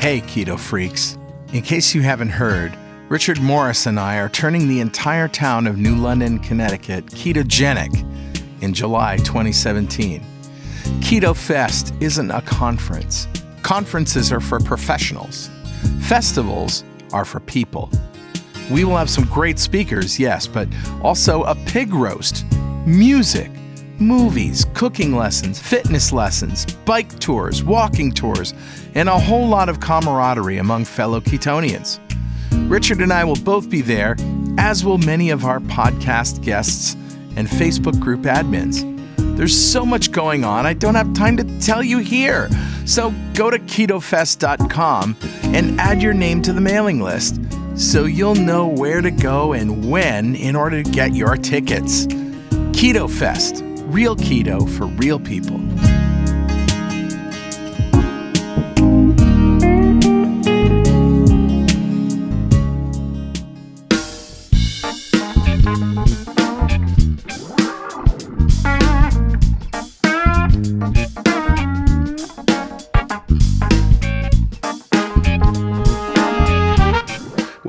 Hey, keto freaks. In case you haven't heard, Richard Morris and I are turning the entire town of New London, Connecticut ketogenic in July 2017. Keto Fest isn't a conference. Conferences are for professionals. Festivals are for people. We will have some great speakers, yes, but also a pig roast, music, movies, cooking lessons, fitness lessons, bike tours, walking tours, and a whole lot of camaraderie among fellow Ketonians. Richard and I will both be there, as will many of our podcast guests and Facebook group admins. There's so much going on, I don't have time to tell you here. So go to ketofest.com and add your name to the mailing list so you'll know where to go and when in order to get your tickets. Keto Fest, real keto for real people.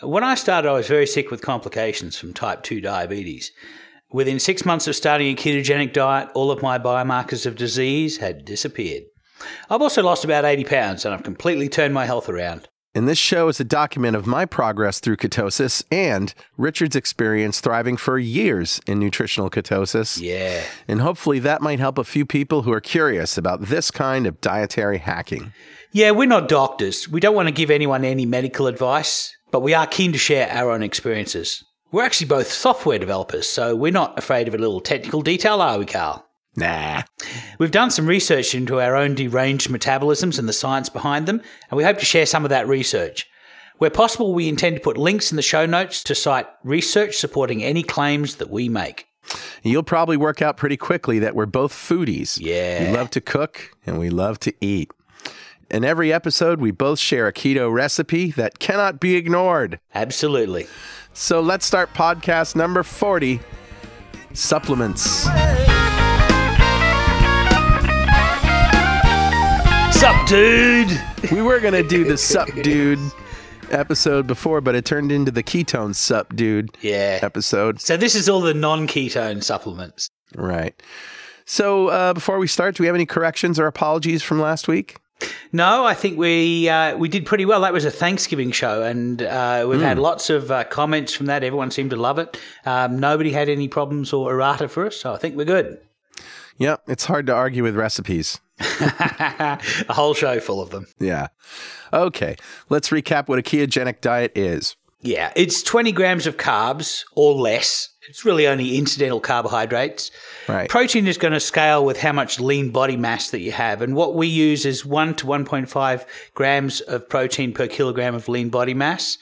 When I started, I was very sick with complications from type 2 diabetes. Within six months of starting a ketogenic diet, all of my biomarkers of disease had disappeared. I've also lost about 80 pounds and I've completely turned my health around. And this show is a document of my progress through ketosis and Richard's experience thriving for years in nutritional ketosis. Yeah. And hopefully that might help a few people who are curious about this kind of dietary hacking. Yeah, we're not doctors. We don't want to give anyone any medical advice but we are keen to share our own experiences. We're actually both software developers, so we're not afraid of a little technical detail, are we, Carl? Nah. We've done some research into our own deranged metabolisms and the science behind them, and we hope to share some of that research. Where possible, we intend to put links in the show notes to cite research supporting any claims that we make. You'll probably work out pretty quickly that we're both foodies. Yeah. We love to cook and we love to eat. In every episode, we both share a keto recipe that cannot be ignored. Absolutely. So let's start podcast number 40 supplements. Sup, dude? We were going to do the sup, dude episode before, but it turned into the ketone sup, dude yeah. episode. So this is all the non ketone supplements. Right. So uh, before we start, do we have any corrections or apologies from last week? No, I think we uh, we did pretty well. That was a Thanksgiving show, and uh, we've mm. had lots of uh, comments from that. Everyone seemed to love it. Um, nobody had any problems or errata for us, so I think we're good. Yep, it's hard to argue with recipes. a whole show full of them. Yeah. Okay, let's recap what a ketogenic diet is. Yeah, it's 20 grams of carbs or less it's really only incidental carbohydrates. Right. Protein is going to scale with how much lean body mass that you have. And what we use is 1 to 1.5 grams of protein per kilogram of lean body mass.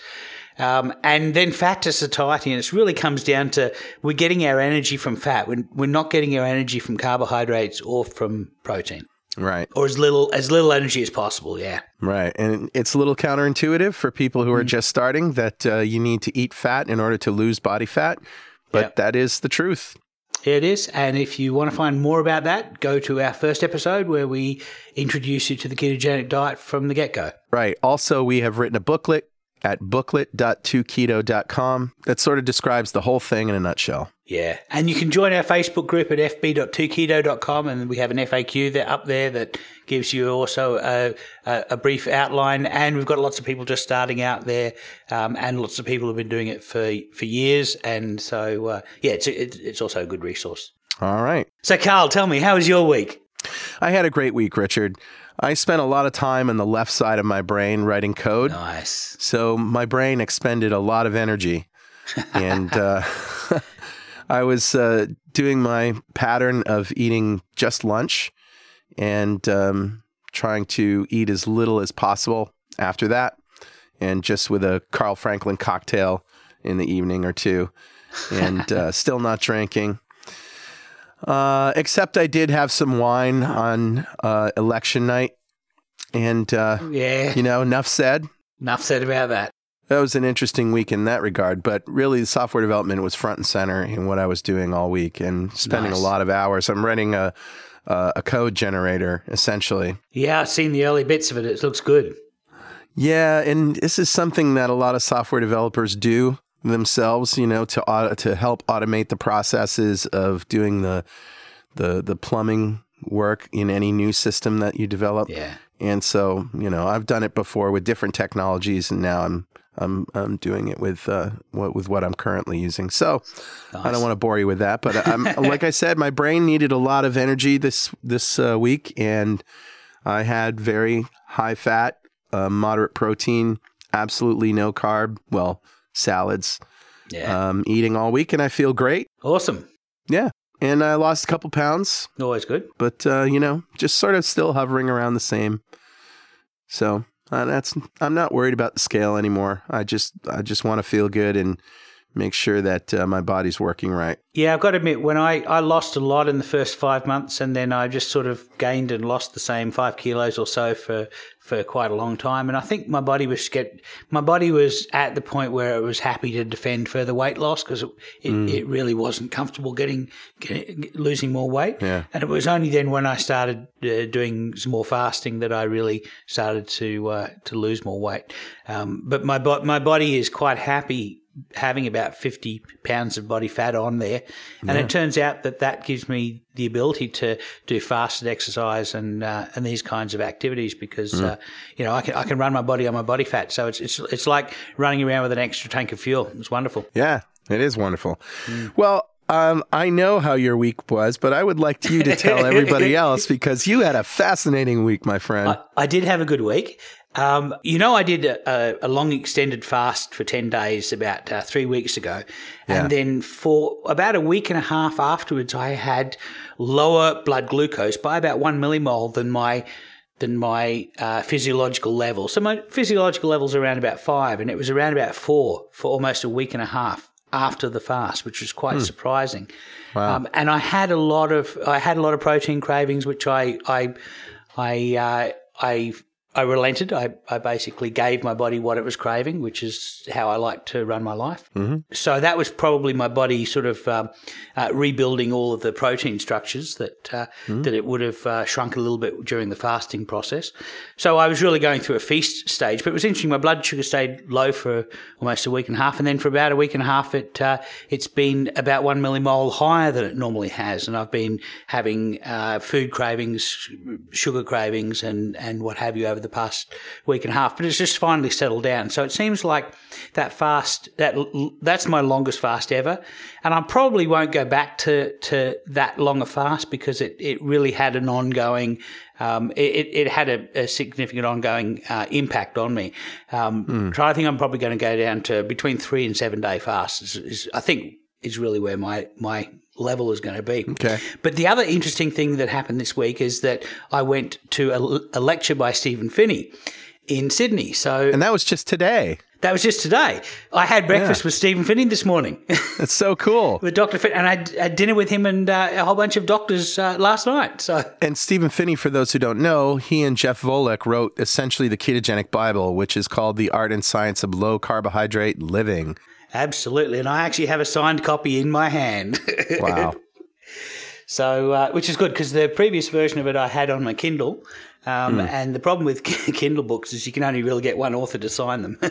Um, and then fat to satiety. And it really comes down to we're getting our energy from fat. We're, we're not getting our energy from carbohydrates or from protein. Right. Or as little as little energy as possible, yeah. Right. And it's a little counterintuitive for people who are mm. just starting that uh, you need to eat fat in order to lose body fat but yep. that is the truth. It is. And if you want to find more about that, go to our first episode where we introduce you to the ketogenic diet from the get go. Right. Also, we have written a booklet at booklet.2keto.com that sort of describes the whole thing in a nutshell. Yeah. And you can join our Facebook group at fb.2keto.com and we have an FAQ there up there that gives you also a, a, a brief outline. And we've got lots of people just starting out there um, and lots of people have been doing it for, for years. And so, uh, yeah, it's, it's also a good resource. All right. So, Carl, tell me, how was your week? I had a great week, Richard. I spent a lot of time on the left side of my brain writing code. Nice. So my brain expended a lot of energy. and uh, I was uh, doing my pattern of eating just lunch and um, trying to eat as little as possible after that. and just with a Carl Franklin cocktail in the evening or two, and uh, still not drinking. Uh, except I did have some wine on uh, election night, and uh, Yeah. you know, enough said. Enough said about that. That was an interesting week in that regard, but really, the software development was front and center in what I was doing all week, and spending Nice. a lot of hours. I'm running a a, a code generator essentially. Yeah, I've seen the early bits of it. It looks good. Yeah, and this is something that a lot of software developers do themselves, you know, to au- to help automate the processes of doing the the the plumbing work in any new system that you develop. Yeah. And so, you know, I've done it before with different technologies, and now I'm I'm I'm doing it with uh what with what I'm currently using. So I don't want to bore you with that, but I'm like I said, my brain needed a lot of energy this this uh, week, and I had very high fat, uh, moderate protein, absolutely no carb, well salads, Yeah. um, eating all week, and I feel great. awesome. Yeah, and I lost a couple pounds, Always good. but uh, you know, just sort of still hovering around the same. So uh, that's I'm not worried about the scale anymore. I just I just want to feel good and make sure that uh, my body's working right. Yeah, I've got to admit, when I, I lost a lot in the first five months, and then I just sort of gained and lost the same five kilos or so for, for quite a long time. And I think my body was get my body was at the point where it was happy to defend further weight loss because it, it, it really wasn't comfortable getting, getting losing more weight. Yeah. And it was only then when I started uh, doing some more fasting that I really started to uh, to lose more weight. Um, but my my body is quite happy having about 50 pounds of body fat on there. And it turns out that that gives me the ability to do fasted exercise and uh, and these kinds of activities because uh, you know I can I can run my body on my body fat. So it's it's it's like running around with an extra tank of fuel. It's wonderful. Yeah, it is wonderful. Well, um, I know how your week was, but I would like you to tell everybody else because you had a fascinating week, my friend. I, I did have a good week. Um, you know, I did a, a, long extended fast for 10 days about uh, three weeks ago. Yeah. And then for about a week and a half afterwards, I had lower blood glucose by about one millimole than my than my uh, physiological level. So my physiological level's around about five, and it was around about four for almost a week and a half after the fast, which was quite surprising. Um, and I had a lot of I had a lot of protein cravings, which I I I uh, I I relented. I, I basically gave my body what it was craving, which is how I like to run my life. Mm-hmm. So that was probably my body sort of um, uh, rebuilding all of the protein structures that uh, that it would have uh, shrunk a little bit during the fasting process. So I was really going through a feast stage, but it was interesting. My blood sugar stayed low for almost a week and a half, and then for about a week and a half, it uh, it's been about one millimole higher than it normally has, and I've been having uh, food cravings, sugar cravings, and and what have you over the past week and a half. But it's just finally settled down. So it seems like that fast that that's my longest fast ever, and I probably won't go back to to that long a fast because it it really had an ongoing. Um, it, it had a, a significant ongoing uh, impact on me. Um, So I think I'm probably going to go down to between three and seven day fasts. Is, is, I think is really where my my level is going to be. Okay. But the other interesting thing that happened this week is that I went to a, a lecture by Stephen Phinney in Sydney. So and that was just today. that was just today. I had breakfast with Stephen Phinney this morning That's so cool. with Dr. Phinney, and I had- had dinner with him and uh, a whole bunch of doctors uh, last night. So And Stephen Phinney, for those who don't know, he and Jeff Volek wrote essentially the ketogenic Bible, which is called The Art and Science of Low Carbohydrate Living. absolutely, and I actually have a signed copy in my hand. Wow. So, uh, which is good because the previous version of it I had on my Kindle. Um, And the problem with Kindle books is you can only really get one author to sign them.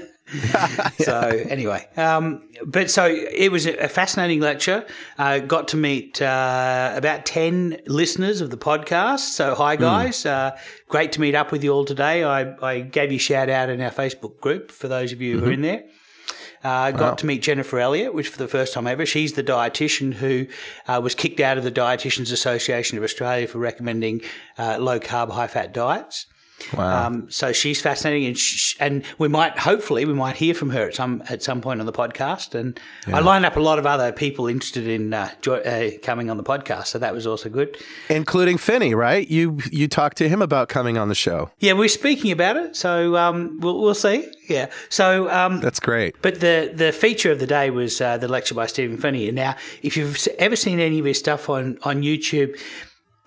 So, anyway, um, but so it was a fascinating lecture. Uh, got to meet uh, about 10 listeners of the podcast. So, hi, guys. Uh, great to meet up with you all today. I, I gave you a shout out in our Facebook group for those of you who are in there. Uh, got to meet Jennifer Elliott, which for the first time ever, she's the dietitian who uh, was kicked out of the Dietitians Association of Australia for recommending uh, low carb, high fat diets. Wow. Um, so she's fascinating, and sh- and we might hopefully we might hear from her at some at some point on the podcast. And I lined up a lot of other people interested in uh, jo- uh, coming on the podcast, so that was also good. Including Phinney, right? You you talked to him about coming on the show. Yeah, we're speaking about it, so um, we'll we'll see. Yeah, so um, That's great. But the the feature of the day was uh, the lecture by Stephen Phinney. And now, if you've ever seen any of his stuff on on YouTube,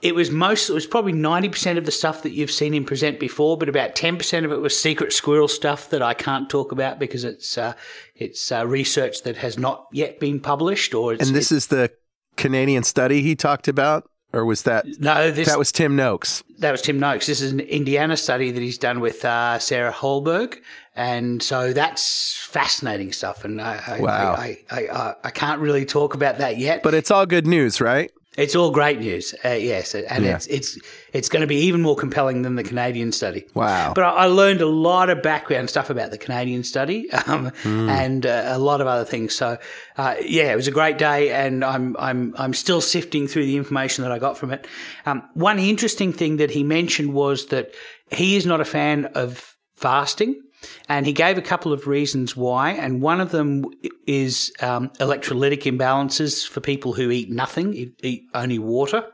it was most it was probably ninety percent of the stuff that you've seen him present before, but about ten percent of it was secret squirrel stuff that I can't talk about because it's uh, it's uh, research that has not yet been published. Or it's, And this is the Canadian study he talked about, or was that no, this that was Tim Noakes? that was Tim Noakes. This is an Indiana study that he's done with uh, Sarah Hallberg, and so that's fascinating stuff. And I, I, Wow. I, I, I, I can't really talk about that yet. But it's all good news, right? It's all great news, uh, yes, and Yeah. it's it's it's going to be even more compelling than the Canadian study. Wow. But I, I learned a lot of background stuff about the Canadian study um, and uh, a lot of other things. So uh, yeah, it was a great day, and I'm I'm I'm still sifting through the information that I got from it. Um, one interesting thing that he mentioned was that he is not a fan of fasting. And he gave a couple of reasons why, and one of them is um, electrolytic imbalances for people who eat nothing, eat, only water.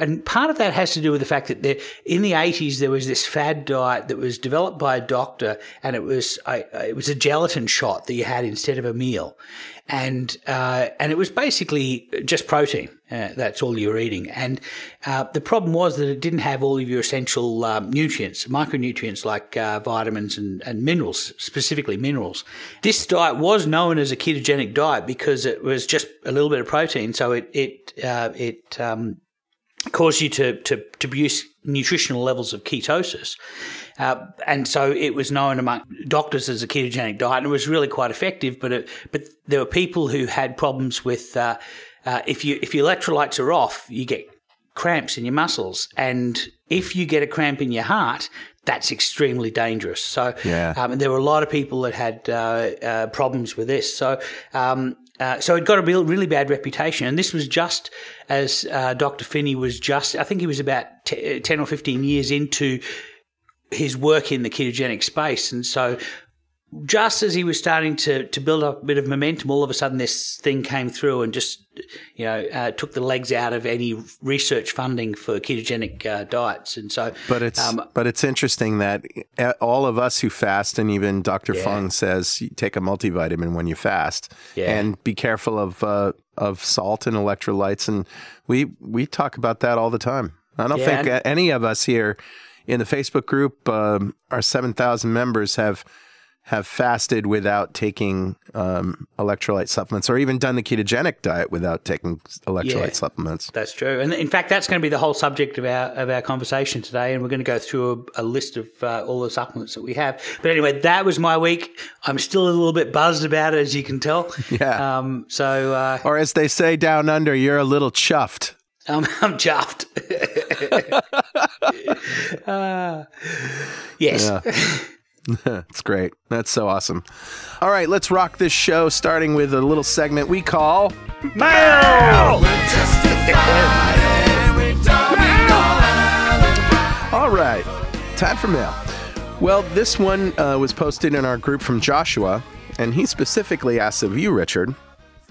And part of that has to do with the fact that there, in the 80s there was this fad diet that was developed by a doctor, and it was I, it was a gelatin shot that you had instead of a meal, and uh, and it was basically just protein. Uh, that's all you were eating, and uh, the problem was that it didn't have all of your essential um, nutrients, micronutrients like uh, vitamins and, and minerals, specifically minerals. This diet was known as a ketogenic diet because it was just a little bit of protein, so it it uh, it um, cause you to, to, to produce nutritional levels of ketosis. Uh, and so it was known among doctors as a ketogenic diet, and it was really quite effective. But it, but there were people who had problems with uh, uh, if you if your electrolytes are off, you get cramps in your muscles, and if you get a cramp in your heart, that's extremely dangerous. So Yeah. um, and there were a lot of people that had uh, uh, problems with this. So um, uh, so it got a real, really bad reputation, and this was just as uh, Dr. Phinney was just. I think he was about t- ten or fifteen years into his work in the ketogenic space, and so just as he was starting to, to build up a bit of momentum, all of a sudden this thing came through and just, you know, uh, took the legs out of any research funding for ketogenic uh, diets. And so, But it's um, but it's interesting that uh, all of us who fast, and even Dr. Yeah. Fung says take a multivitamin when you fast, Yeah. and be careful of uh, of salt and electrolytes, and we we talk about that all the time. I don't Yeah, think any of us here in the Facebook group, um, our seven thousand members have have fasted without taking um, electrolyte supplements, or even done the ketogenic diet without taking electrolyte Yeah. supplements. That's true, and in fact, that's going to be the whole subject of our of our conversation today. And we're going to go through a, a list of uh, all the supplements that we have. But anyway, that was my week. I'm still a little bit buzzed about it, as you can tell. Yeah. Um, so uh, Or as they say down under, you're a little chuffed. I'm, I'm chuffed. Uh, yes. It's great. That's so awesome. All right, let's rock this show, starting with a little segment we call Mail. All right, time for mail. Well, this one uh, was posted in our group from Joshua, and he specifically asks of you, Richard.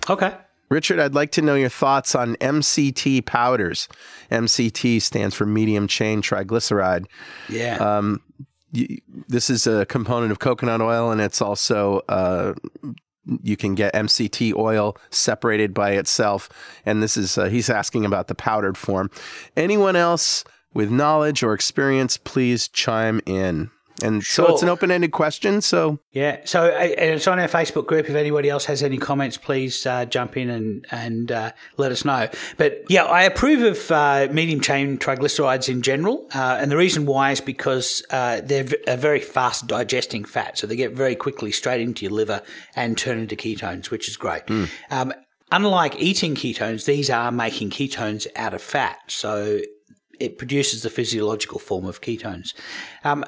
Okay. Richard, I'd like to know your thoughts on MCT powders. MCT stands for medium chain triglyceride. Yeah. y- this is a component of coconut oil, and it's also uh, you can get MCT oil separated by itself. And this is uh, he's asking about the powdered form. Anyone else with knowledge or experience, please chime in. And so it's an open-ended question. So Yeah, so uh, it's on our Facebook group. If anybody else has any comments, please uh, jump in and and uh, let us know. But yeah, I approve of uh, medium chain triglycerides in general, uh, and the reason why is because uh, they're a very fast digesting fat, so they get very quickly straight into your liver and turn into ketones, which is great. Um, unlike eating ketones, these are making ketones out of fat, so it produces the physiological form of ketones. Um,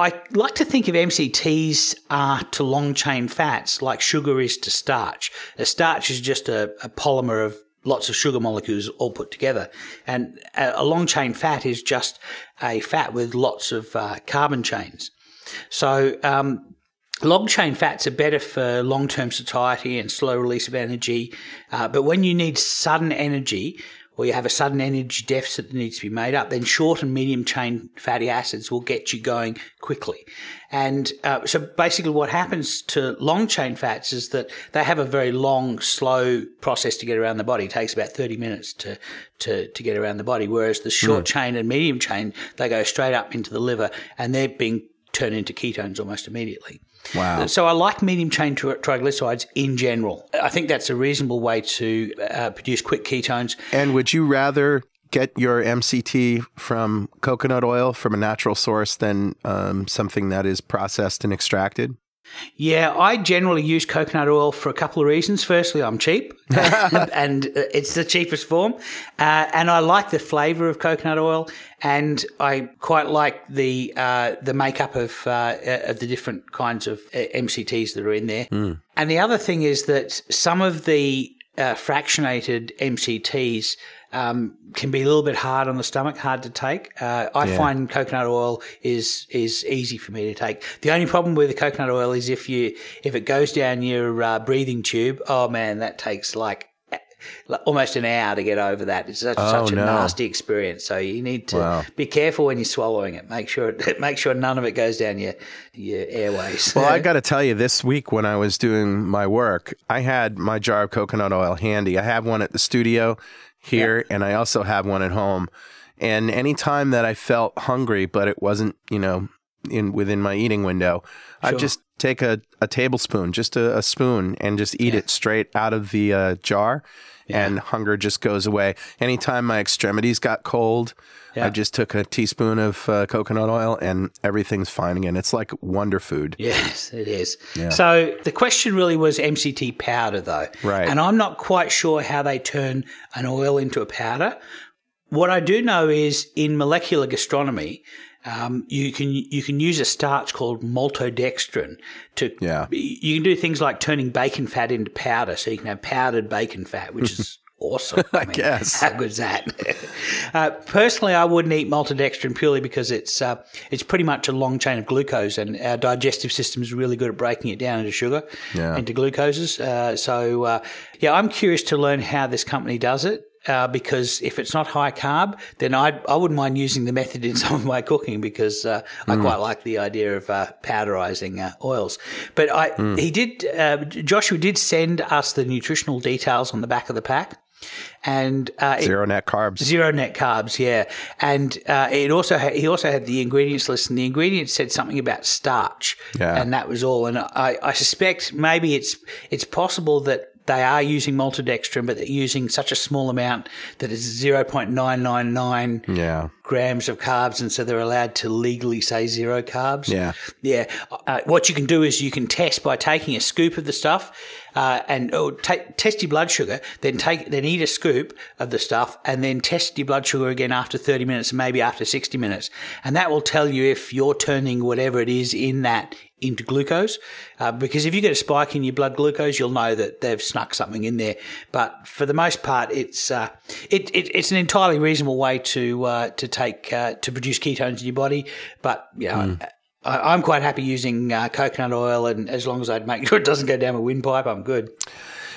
I like to think of MCTs are to long chain fats like sugar is to starch. A starch is just a, a polymer of lots of sugar molecules all put together. And a long chain fat is just a fat with lots of uh, carbon chains. So, um, Long chain fats are better for long term satiety and slow release of energy. Uh, but when you need sudden energy, or you have a sudden energy deficit that needs to be made up, then short and medium chain fatty acids will get you going quickly. And uh, so basically what happens to long chain fats is that they have a very long, slow process to get around the body. It takes about 30 minutes to, to, to get around the body. Whereas the short mm. chain and medium chain, they go straight up into the liver and they're being turned into ketones almost immediately. Wow. So I like medium chain triglycerides in general. I think that's a reasonable way to uh, produce quick ketones. And would you rather get your MCT from coconut oil from a natural source than um, something that is processed and extracted? Yeah, I generally use coconut oil for a couple of reasons. Firstly, I'm cheap, and it's the cheapest form, uh, and I like the flavour of coconut oil, and I quite like the uh, the makeup of uh, of the different kinds of uh, MCTs that are in there. Mm. And the other thing is that some of the uh, fractionated MCTs um, can be a little bit hard on the stomach, hard to take. Uh, I yeah. find coconut oil is is easy for me to take. The only problem with the coconut oil is if you if it goes down your uh, breathing tube. Oh man, that takes like almost an hour to get over that. It's such, oh, such a no. nasty experience. So you need to wow. be careful when you're swallowing it. Make sure make sure none of it goes down your your airways. Well, I got to tell you, this week when I was doing my work, I had my jar of coconut oil handy. I have one at the studio here, and I also have one at home. And anytime that I felt hungry, but it wasn't, you know, in within my eating window, sure. I'd just take a, a tablespoon, just a, a spoon, and just eat yeah. it straight out of the uh, jar. Yeah. And hunger just goes away. Anytime my extremities got cold, yeah. I just took a teaspoon of uh, coconut oil and everything's fine again. It's like wonder food. Yes, it is. So the question really was MCT powder, though. Right. And I'm not quite sure how they turn an oil into a powder. What I do know is in molecular gastronomy, um, you can you can use a starch called maltodextrin to yeah. You can do things like turning bacon fat into powder, so you can have powdered bacon fat, which is awesome. I, I mean, guess. How good's that? uh, personally, I wouldn't eat maltodextrin purely because it's uh, it's pretty much a long chain of glucose, and our digestive system is really good at breaking it down into sugar, yeah. into glucoses. Uh, so, uh, yeah, I'm curious to learn how this company does it. Uh, because if it's not high carb, then I I wouldn't mind using the method in some of my cooking because uh, mm. I quite like the idea of uh, powderizing uh, oils. But I mm. he did Joshua did send us the nutritional details on the back of the pack and uh, zero net carbs. Zero net carbs, yeah. And uh, it also had, he also had the ingredients list, and the ingredients said something about starch, yeah. and that was all. And I, I suspect maybe it's it's possible that they are using maltodextrin, but they're using such a small amount that it's 0.999 yeah. grams of carbs. And so they're allowed to legally say zero carbs. Yeah. Yeah. Uh, what you can do is you can test by taking a scoop of the stuff uh, and oh, test your blood sugar, then take, then eat a scoop of the stuff and then test your blood sugar again after 30 minutes maybe after 60 minutes. And that will tell you if you're turning whatever it is in that into glucose. Uh, because if you get a spike in your blood glucose, you'll know that they've snuck something in there. But for the most part, it's uh, it, it, it's an entirely reasonable way to uh, to take uh, to produce ketones in your body. But you know. Mm. I, am quite happy using uh, coconut oil, and as long as I make sure it doesn't go down my windpipe, I'm good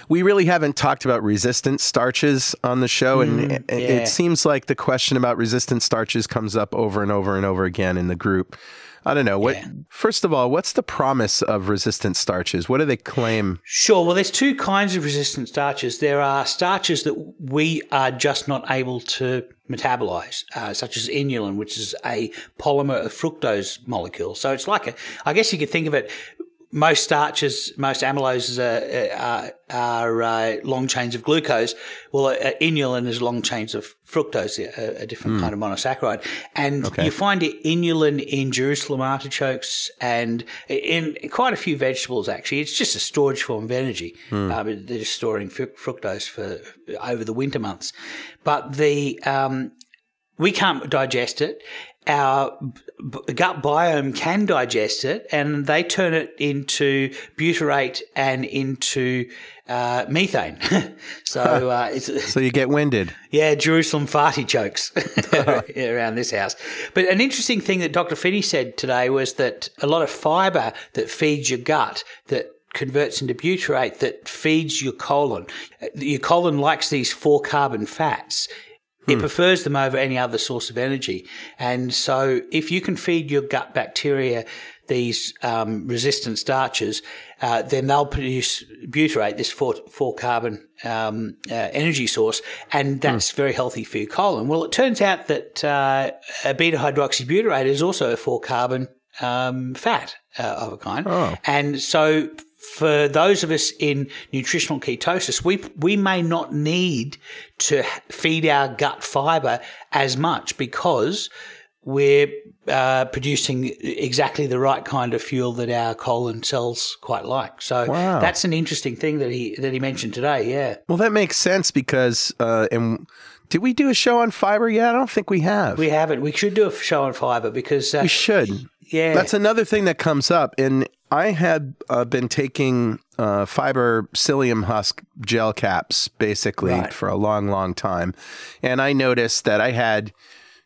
we really haven't talked about resistant starches on the show, and mm, it, yeah. it, seems like the question about resistant starches comes up over and over and over again in the group. I don't know. What yeah. first of all, what's the promise of resistant starches? What do they claim? Sure. Well, there's two kinds of resistant starches. There are starches that we are just not able to metabolize, uh, such as inulin, which is a polymer of fructose molecule. So it's like a, I guess you could think of it most starches, most amyloses are, are, are uh, long chains of glucose. Well, uh, inulin is long chains of fructose, a, a different mm. kind of monosaccharide. And okay. you find it inulin in Jerusalem artichokes and in quite a few vegetables, actually. It's just a storage form of energy. Mm. Uh, they're just storing fructose for over the winter months. But the, um, we can't digest it. Our b- gut biome can digest it, and they turn it into butyrate and into uh, methane. so uh, it's so you get winded. Yeah, Jerusalem farty jokes around this house. But an interesting thing that Dr. Phinney said today was that a lot of fibre that feeds your gut that converts into butyrate that feeds your colon. Your colon likes these four carbon fats. It hmm. prefers them over any other source of energy. And so if you can feed your gut bacteria these um, resistant starches, uh, then they'll produce butyrate, this four, four carbon um, uh, energy source, and that's mm. very healthy for your colon. Well, it turns out that uh, beta hydroxybutyrate is also a four carbon um, fat uh, of a kind. Oh. And so for those of us in nutritional ketosis, we we may not need to feed our gut fiber as much because we're uh, producing exactly the right kind of fuel that our colon cells quite like. So wow. that's an interesting thing that he that he mentioned today. Yeah. Well, that makes sense because uh, and. Did we do a show on fiber yet? I don't think we have. We haven't. We should do a show on fiber because uh, we should. Yeah, that's another thing that comes up, and I had uh, been taking uh, fiber psyllium husk gel caps basically right. for a long, long time. And I noticed that I had,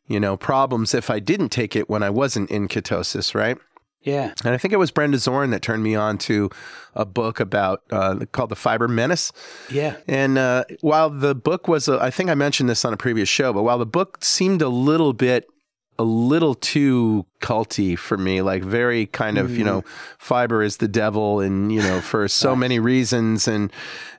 you know, problems if I didn't take it when I wasn't in ketosis, right? Yeah. And I think it was Brenda Zorn that turned me on to a book about uh, called The Fiber Menace. Yeah. And uh, while the book was, a, I think I mentioned this on a previous show, but while the book seemed a little bit a little too culty for me like very kind of mm. you know fiber is the devil and you know for so many reasons. And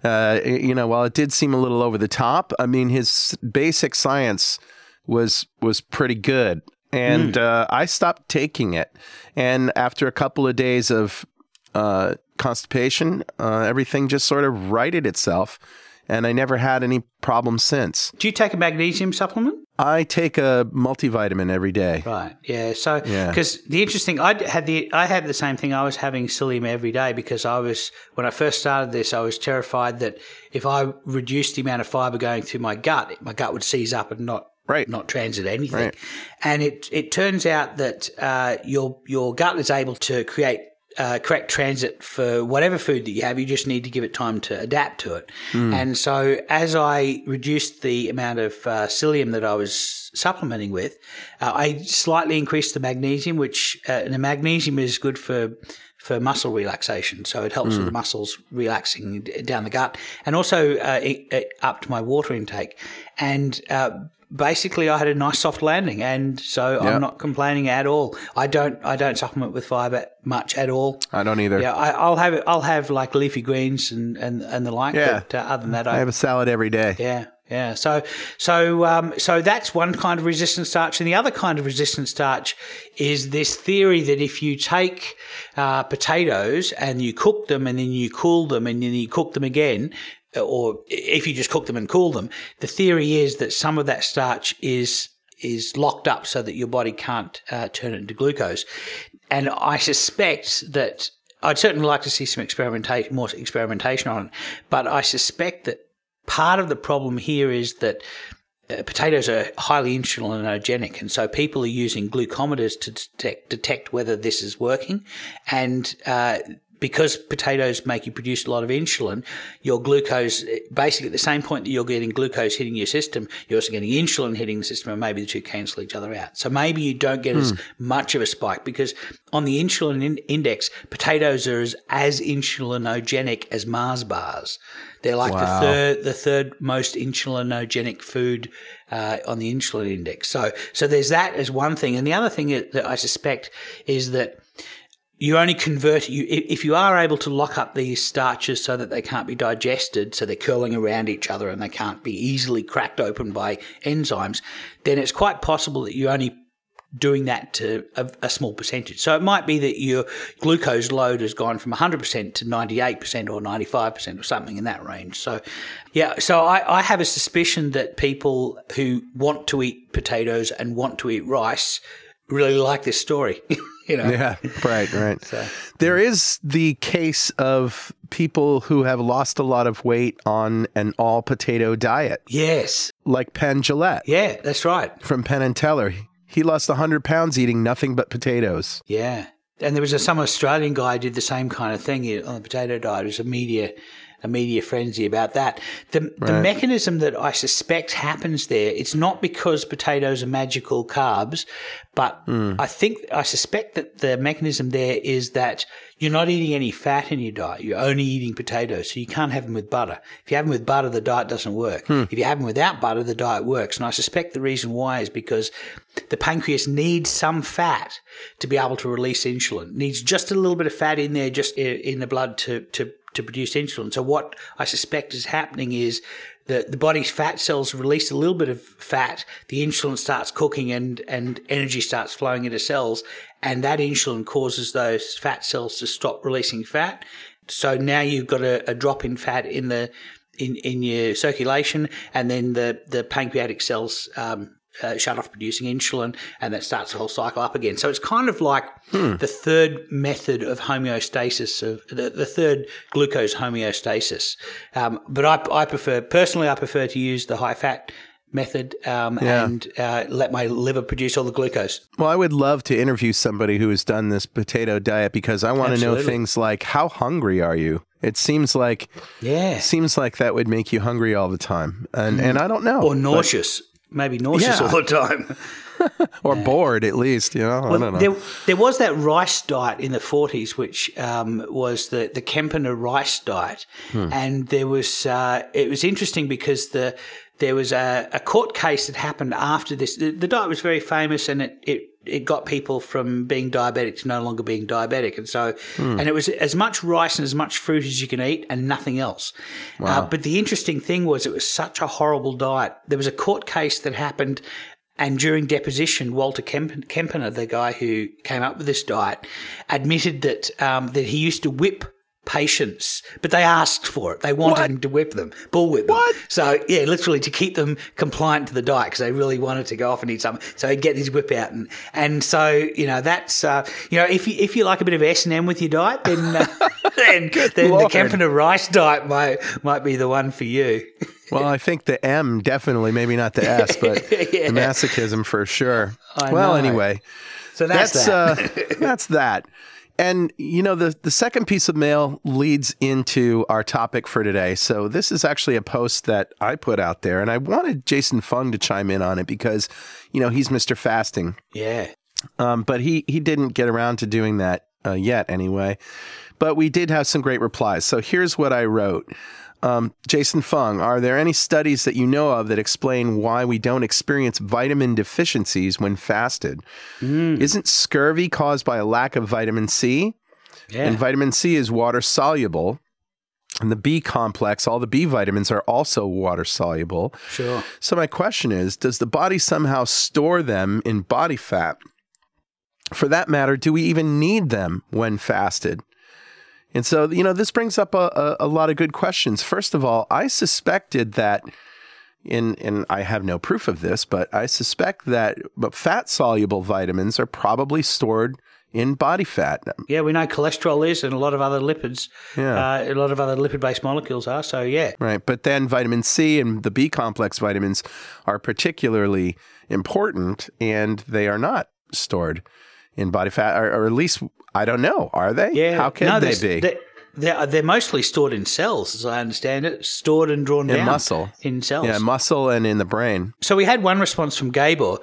uh, you know while it did seem a little over the top i mean his basic science was was pretty good. And mm. uh, i stopped taking it. And after a couple of days of uh, constipation uh, everything just sort of righted itself and I never had any problems since. Do you take a magnesium supplement? I take a multivitamin every day. Right. Yeah. So, because yeah. the interesting, I had the I had the same thing. I was having psyllium every day because I was when I first started this, I was terrified that if I reduced the amount of fiber going through my gut, my gut would seize up and not right. not transit anything. Right. And it it turns out that uh, your your gut is able to create uh, correct transit for whatever food that you have. You just need to give it time to adapt to it. Mm. And so, as I reduced the amount of uh, psyllium that I was supplementing with, uh, I slightly increased the magnesium, which uh, the magnesium is good for for muscle relaxation. So it helps mm. with the muscles relaxing down the gut, and also uh, it, it upped my water intake. And uh, basically I had a nice soft landing, and so yep. I'm not complaining at all. I don't I don't supplement with fiber much at all. I don't either. Yeah, I, will have I'll have like leafy greens and and, and the like. Yeah. But uh, other than that, I, I, have a salad every day. Yeah. Yeah, so so um, so that's one kind of resistant starch, and the other kind of resistant starch is this theory that if you take uh, potatoes and you cook them, and then you cool them, and then you cook them again, or if you just cook them and cool them, the theory is that some of that starch is is locked up so that your body can't uh, turn it into glucose. And I suspect that I'd certainly like to see some experimentation, more experimentation on it. But I suspect that part of the problem here is that uh, potatoes are highly insulinogenic, and so people are using glucometers to detect, detect whether this is working. And uh, because potatoes make you produce a lot of insulin, your glucose, basically at the same point that you're getting glucose hitting your system, you're also getting insulin hitting the system, and maybe the two cancel each other out. So maybe you don't get as hmm. much of a spike because on the insulin in- index, potatoes are as, as insulinogenic as Mars bars. They're like wow. the third, the third most insulinogenic food uh, on the insulin index. So, so there's that as one thing, and the other thing that I suspect is that you only convert you if you are able to lock up these starches so that they can't be digested so they're curling around each other and they can't be easily cracked open by enzymes then it's quite possible that you're only doing that to a, a, small percentage. So it might be that your glucose load has gone from 100% to 98% or 95% or something in that range. So, yeah, so I, I have a suspicion that people who want to eat potatoes and want to eat rice really like this story. you know. Yeah, right, right. so. There is the case of people who have lost a lot of weight on an all potato diet. Yes. Like Penn Jillette. Yeah, that's right. From Penn and Teller. He lost 100 pounds eating nothing but potatoes. Yeah. And there was a, some Australian guy who did the same kind of thing on the potato diet. It was a media a media frenzy about that. The, right. the mechanism that I suspect happens there, it's not because potatoes are magical carbs, but mm. I think, I suspect that the mechanism there is that you're not eating any fat in your diet. You're only eating potatoes. So you can't have them with butter. If you have them with butter, the diet doesn't work. Hmm. If you have them without butter, the diet works. And I suspect the reason why is because the pancreas needs some fat to be able to release insulin. It needs just a little bit of fat in there, just in the blood to, to to produce insulin. So what I suspect is happening is that the body's fat cells release a little bit of fat, the insulin starts cooking and, and energy starts flowing into cells, and that insulin causes those fat cells to stop releasing fat. So now you've got a, a drop in fat in the in, in your circulation, and then the, the pancreatic cells um, uh, shut off producing insulin, and that starts the whole cycle up again. So it's kind of like hmm. the third method of homeostasis, of the, the third glucose homeostasis. Um, but I, I prefer, personally, I prefer to use the high fat method um, yeah. and uh, let my liver produce all the glucose. Well, I would love to interview somebody who has done this potato diet because I want to know things like how hungry are you? It seems like yeah, seems like that would make you hungry all the time, and mm. and I don't know, or nauseous maybe nauseous yeah. all the time. or yeah. bored at least, you know. Well, know. There, there was that rice diet in the 40s, which um, was the, the Kempner rice diet. Hmm. And there was, uh, it was interesting because the, there was a, a court case that happened after this. The, the diet was very famous and it, it it got people from being diabetic to no longer being diabetic. And so, mm. and it was as much rice and as much fruit as you can eat and nothing else. Uh, wow. Uh, but the interesting thing was it was such a horrible diet. There was a court case that happened and during deposition, Walter Kempner, the guy who came up with this diet, admitted that um, that he used to whip patients, but they asked for it. They wanted what? him to whip them, bull whip them. What? So yeah, literally to keep them compliant to the diet because they really wanted to go off and eat something. So he'd get his whip out, and and so you know that's uh, you know if you if you like a bit of S and M with your diet, then uh, then, then the Kempner rice diet might might be the one for you. well, I think the M definitely, maybe not the S, but yeah. the masochism for sure. I well, know. anyway. So that's, that's that. uh, that's that. And you know, the the second piece of mail leads into our topic for today. So this is actually a post that I put out there, and I wanted Jason Fung to chime in on it because, you know, he's Mr. Fasting. Yeah. Um, but he he didn't get around to doing that uh, yet, anyway. But we did have some great replies. So here's what I wrote. Um, Jason Fung, are there any studies that you know of that explain why we don't experience vitamin deficiencies when fasted? Mm. Isn't scurvy caused by a lack of vitamin C? Yeah. And vitamin C is water soluble. And the B complex, all the B vitamins are also water soluble. Sure. So, my question is Does the body somehow store them in body fat? For that matter, do we even need them when fasted? And so, you know, this brings up a, a, a lot of good questions. First of all, I suspected that in and I have no proof of this, but I suspect that fat soluble vitamins are probably stored in body fat. Yeah, we know cholesterol is, and a lot of other lipids. Yeah, uh, a lot of other lipid-based molecules are. So yeah, right. But then vitamin C and the B complex vitamins are particularly important, and they are not stored in body fat, or, or at least I don't know. Are they? Yeah. How can no, they be? They're, they're mostly stored in cells, as I understand it, stored and drawn in down. muscle. In cells. Yeah, muscle and in the brain. So we had one response from Gabor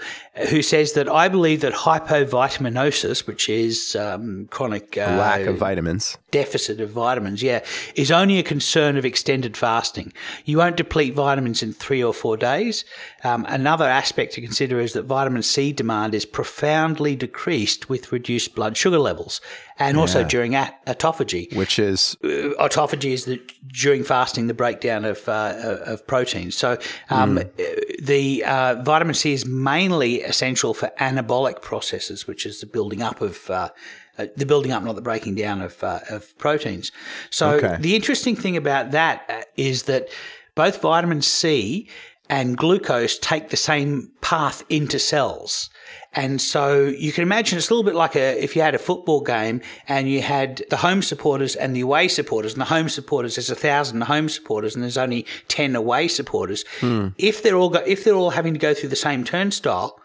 who says that I believe that hypovitaminosis, which is um, chronic uh, lack of vitamins, deficit of vitamins, yeah, is only a concern of extended fasting. You won't deplete vitamins in three or four days. Um, another aspect to consider is that vitamin C demand is profoundly decreased with reduced blood sugar levels and also during at- autophagy. Which is? Uh, autophagy is the, during fasting the breakdown of, uh, of proteins. So um, mm. the uh, vitamin C is mainly essential for anabolic processes, which is the building up of uh, uh, the building up, not the breaking down of uh, of proteins. So okay. the interesting thing about that uh, that both vitamin C and glucose take the same path into cells. And so you can imagine it's a little bit like a, if you had a football game and you had the home supporters and the away supporters and the home supporters, there's a thousand home supporters and there's only 10 away supporters. Hmm. If they're all, go, if they're all having to go through the same turnstile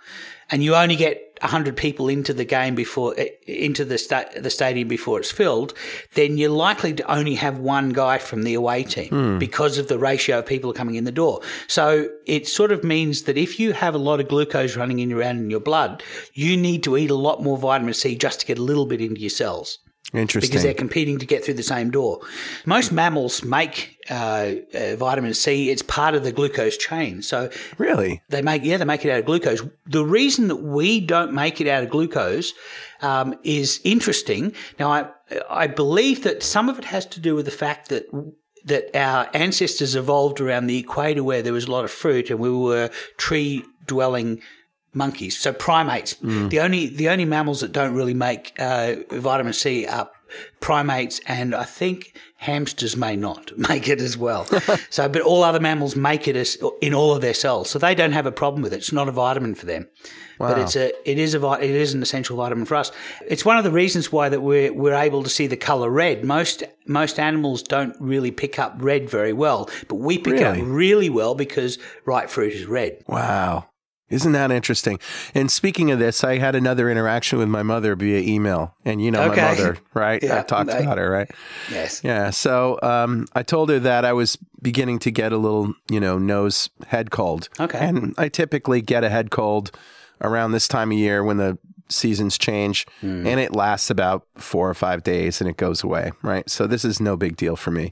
and you only get 100 people into the game before eh, into the sta- the stadium before it's filled, then you're likely to only have one guy from the away team because of the ratio of people coming in the door. So it sort of means that if you have a lot of glucose running in around in your blood, you need to eat a lot more vitamin C just to get a little bit into your cells Interesting. because they're competing to get through the same door. Most mammals make uh, uh, vitamin C; it's part of the glucose chain. So really? they make yeah, they make it out of glucose. The reason that we don't make it out of glucose um, is interesting. Now, I I believe that some of it has to do with the fact that that our ancestors evolved around the equator where there was a lot of fruit and we were tree dwelling monkeys. So primates. The only the only mammals that don't really make uh, vitamin C are primates, and I think hamsters may not make it as well. so, but all other mammals make it as, in all of their cells, so they don't have a problem with it. It's not a vitamin for them. But it's a, it is a, it is an essential vitamin for us. It's one of the reasons why that we're we're able to see the color red. Most most animals don't really pick up red very well, but we pick Really? up really well because ripe fruit is red. Wow. Isn't that interesting? And speaking of this, I had another interaction with my mother via email. And you know Okay. my mother, right? Yeah, I've talked I- about her, right? Yes. Yeah. So um, I told her that I was beginning to get a little, you know, nose head cold. Okay. And I typically get a head cold around this time of year when the seasons change Hmm. and it lasts about four or five days and it goes away. Right. So this is no big deal for me.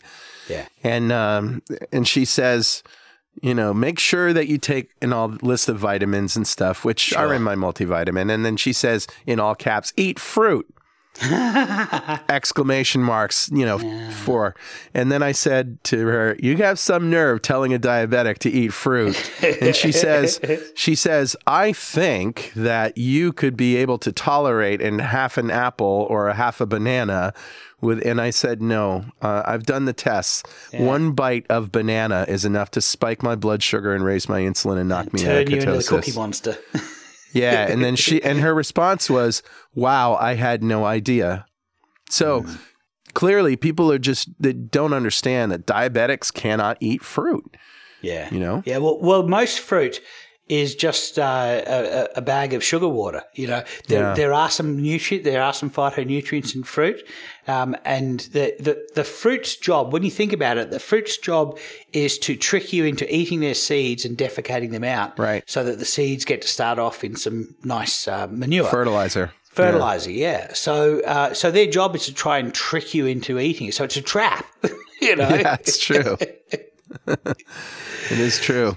Yeah. And um, and she says, you know, make sure that you take an all list of vitamins and stuff, which are in my multivitamin. And then she says in all caps, eat fruit. Exclamation marks, you know, four. And then I said to her, You have some nerve telling a diabetic to eat fruit. And she says, She says, I think that you could be able to tolerate in half an apple or a half a banana with and I said no. Uh, I've done the tests. One bite of banana is enough to spike my blood sugar and raise my insulin and knock me out of Turn you into the ketosis. cookie monster. Yeah, and then she and her response was, "Wow, I had no idea." So Mm. clearly, people are just they don't understand that diabetics cannot eat fruit. Yeah. You know? Yeah. Well, well, most fruit is just uh, a, a bag of sugar water. You know, there Yeah. there are some nutrient, there are some phytonutrients in fruit, um, and the, the the fruit's job. When you think about it, the fruit's job is to trick you into eating their seeds and defecating them out, Right. So that the seeds get to start off in some nice uh, manure. Fertilizer. Fertilizer, yeah. So, uh, so their job is to try and trick you into eating it. So it's a trap, you know. Yeah, it's true. it is true.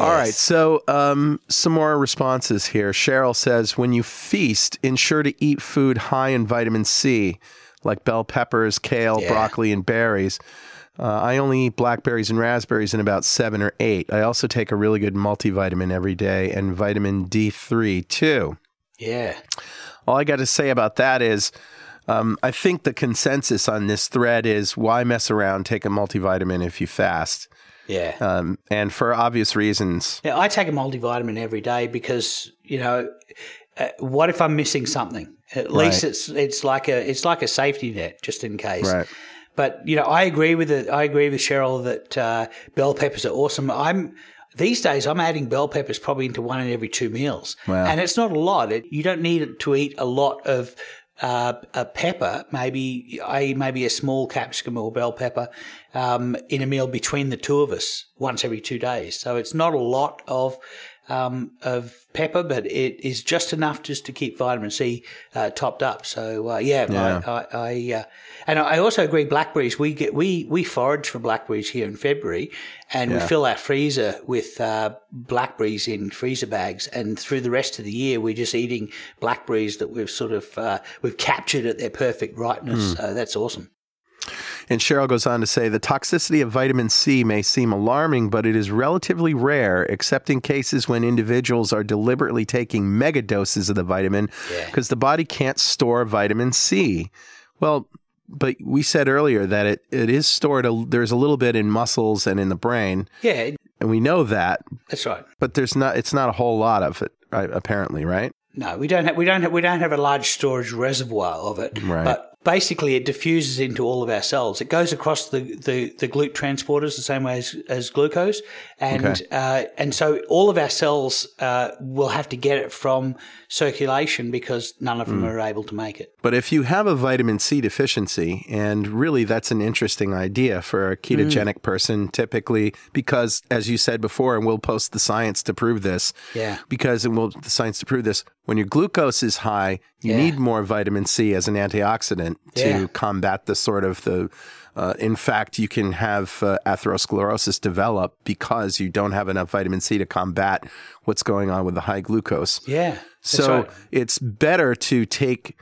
All right, so um, some more responses here. Cheryl says, when you feast, ensure to eat food high in vitamin C, like bell peppers, kale, Yeah. broccoli, and berries. Uh, I only eat blackberries and raspberries in about seven or eight. I also take a really good multivitamin every day and vitamin D3 too. Yeah. All I got to say about that is, um, I think the consensus on this thread is why mess around? Take a multivitamin if you fast, Yeah. um, and for obvious reasons. Yeah, I take a multivitamin every day because you know, uh, what if I'm missing something? At least Right. it's it's like a it's like a safety net just in case. Right. But you know, I agree with it. I agree with Cheryl that uh, bell peppers are awesome. I'm these days I'm adding bell peppers probably into one in every two meals, Wow. and it's not a lot. It, you don't need it to eat a lot of. Uh, a pepper, maybe I maybe a small capsicum or bell pepper, um, in a meal between the two of us once every two days. So it's not a lot of um, of pepper, but it is just enough just to keep vitamin C uh, topped up. So uh, yeah, Yeah. I, I, I uh, and I also agree. Blackberries, we get we we forage for blackberries here in February, and we fill our freezer with uh, blackberries in freezer bags. And through the rest of the year, we're just eating blackberries that we've sort of uh, we've captured at their perfect ripeness. Hmm. Uh, that's awesome. And Cheryl goes on to say the toxicity of vitamin C may seem alarming, but it is relatively rare, except in cases when individuals are deliberately taking mega doses of the vitamin Yeah. because the body can't store vitamin C. Well, but we said earlier that it, it is stored, a, there's a little bit in muscles and in the brain, Yeah, and we know that, that's right. but there's not, it's not a whole lot of it apparently, right? No, we don't have we don't have, we don't have a large storage reservoir of it. Right. But basically, it diffuses into all of our cells. It goes across the the, the GLUT transporters the same way as, as glucose, and Okay. uh, and so all of our cells uh, will have to get it from circulation because none of them Hmm. are able to make it. But if you have a vitamin C deficiency, and really that's an interesting idea for a ketogenic person, typically, because as you said before, and we'll post the science to prove this. Yeah. Because, and we'll the science to prove this, when your glucose is high, you Yeah. need more vitamin C as an antioxidant to Yeah. combat the sort of the. Uh, in fact, you can have uh, atherosclerosis develop because you don't have enough vitamin C to combat what's going on with the high glucose. Yeah. So right. it's better to take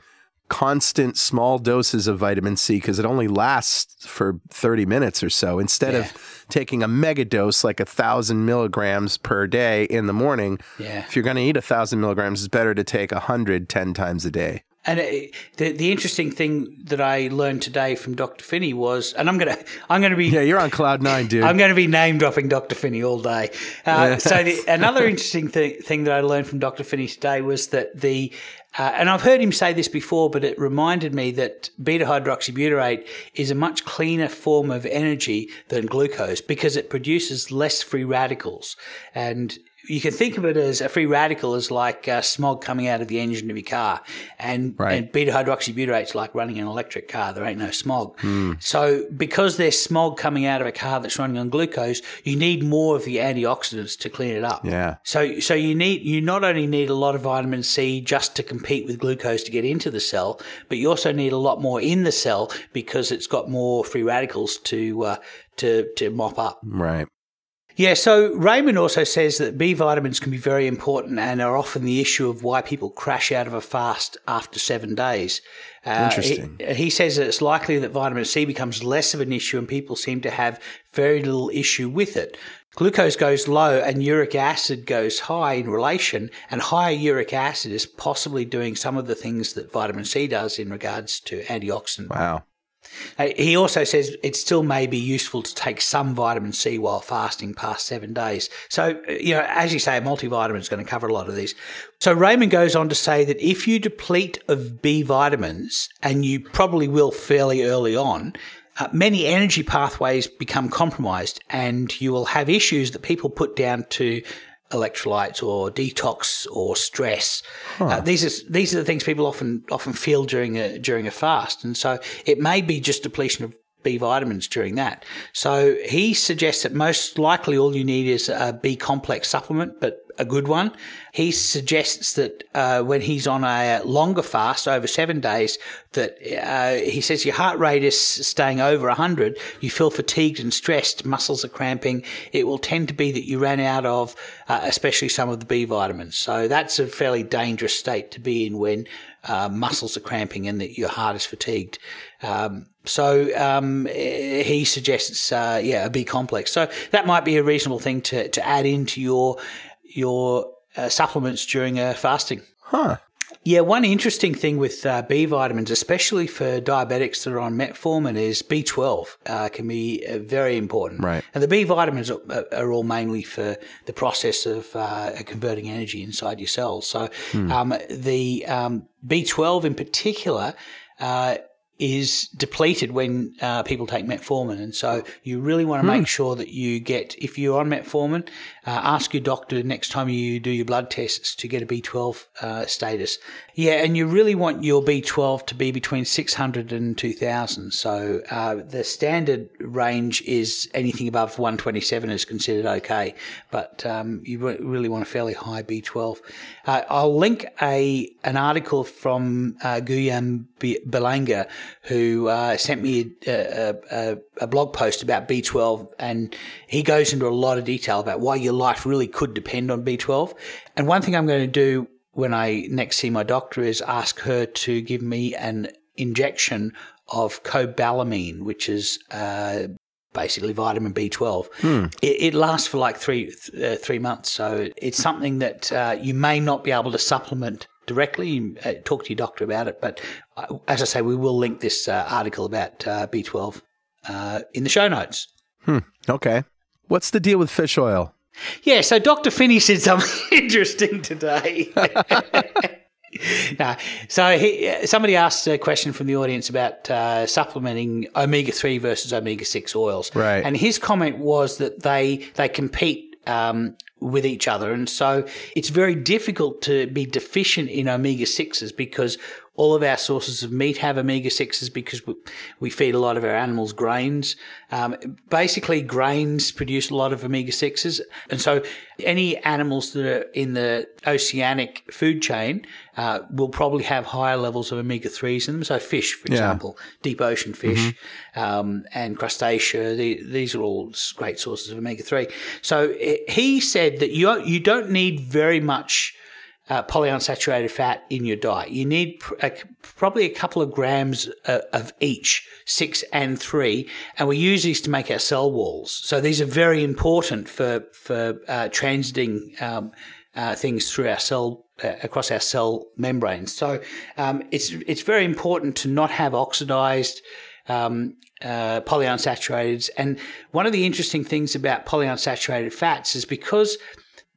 constant small doses of vitamin C because it only lasts for 30 minutes or so instead Yeah. of taking a mega dose like a thousand milligrams per day in the morning. Yeah. If you're going to eat a thousand milligrams, it's better to take a hundred 10 times a day. And it, the the interesting thing that I learned today from Dr. Phinney was, and I'm gonna I'm gonna be Yeah, you're on cloud nine, dude. I'm going to be name dropping Dr. Phinney all day. Uh, so the, another interesting th- thing that I learned from Dr. Phinney today was that the, uh, and I've heard him say this before, but it reminded me that beta hydroxybutyrate is a much cleaner form of energy than glucose because it produces less free radicals. And you can think of it as a free radical is like uh, smog coming out of the engine of your car, and, Right. and beta hydroxybutyrate is like running an electric car. There ain't no smog. So because there's smog coming out of a car that's running on glucose, you need more of the antioxidants to clean it up. Yeah. So so you need you not only need a lot of vitamin C just to compete with glucose to get into the cell, but you also need a lot more in the cell because it's got more free radicals to uh, to to mop up. right. Yeah, so Raymond also says that B vitamins can be very important and are often the issue of why people crash out of a fast after seven days. Uh, Interesting. He, he says that it's likely that vitamin C becomes less of an issue and people seem to have very little issue with it. Glucose goes low and uric acid goes high in relation, and higher uric acid is possibly doing some of the things that vitamin C does in regards to antioxidant Wow. He also says it still may be useful to take some vitamin C while fasting past seven days. So, you know, as you say, a multivitamin is going to cover a lot of these. So Raymond goes on to say that if you deplete of B vitamins, and you probably will fairly early on, uh, many energy pathways become compromised, and you will have issues that people put down to electrolytes or detox or stress. Uh, these are these are the things people often often feel during a during a fast, and so it may be just depletion of B vitamins during that. So he suggests that most likely all you need is a B complex supplement, but a good one. He suggests that uh, when he's on a longer fast over seven days, that uh, he says your heart rate is staying over 100, you feel fatigued and stressed, muscles are cramping. It will tend to be that you ran out of, uh, especially some of the B vitamins. So that's a fairly dangerous state to be in when uh, muscles are cramping and that your heart is fatigued. Um, so um, he suggests, uh, yeah, a B complex. So that might be a reasonable thing to, to add into your your uh, supplements during uh, fasting. Huh. Yeah, one interesting thing with uh, B vitamins, especially for diabetics that are on metformin, is B12 uh, can be uh, very important. Right. And the B vitamins are, are all mainly for the process of uh, converting energy inside your cells. So um, the um, B12 in particular. Is depleted when uh, people take metformin, and so you really want to make sure that you get, if you're on metformin, uh, ask your doctor next time you do your blood tests to get a B12 uh, status. Yeah, and you really want your B12 to be between 600 and 2000. So uh, the standard range is anything above 127 is considered okay, but um, you really want a fairly high B12. Uh, I'll link a an article from uh, B- Belanga, who uh, sent me a, a, a, blog post about B12, and he goes into a lot of detail about why your life really could depend on B12. And one thing I'm going to do when I next see my doctor is ask her to give me an injection of cobalamin, which is uh, basically vitamin B12. It, it lasts for like three uh, three months, so it's something that uh, you may not be able to supplement directly. Uh, talk to your doctor about it, but uh, as I say, we will link this uh, article about uh, B12 uh, in the show notes. Okay. What's the deal with fish oil? Yeah, so Dr. Phinney said something interesting today. no, so he, somebody asked a question from the audience about uh, supplementing omega three versus omega six oils, Right. And his comment was that they they compete um, with each other, and so it's very difficult to be deficient in omega sixes because all of our sources of meat have omega sixes because we, we feed a lot of our animals grains. Um, basically, grains produce a lot of omega sixes, and so any animals that are in the oceanic food chain uh, will probably have higher levels of omega threes in them. So fish, for example, deep ocean fish um, and crustacea. The, these are all great sources of omega three. So eh, he said that you you don't need very much uh, polyunsaturated fat in your diet. You need pr- a, probably a couple of grams uh, of each, six and three, and we use these to make our cell walls. So these are very important for for uh, transiting um, uh, things through our cell uh, across our cell membranes. So um, it's it's very important to not have oxidized um, uh, polyunsaturated. And one of the interesting things about polyunsaturated fats is because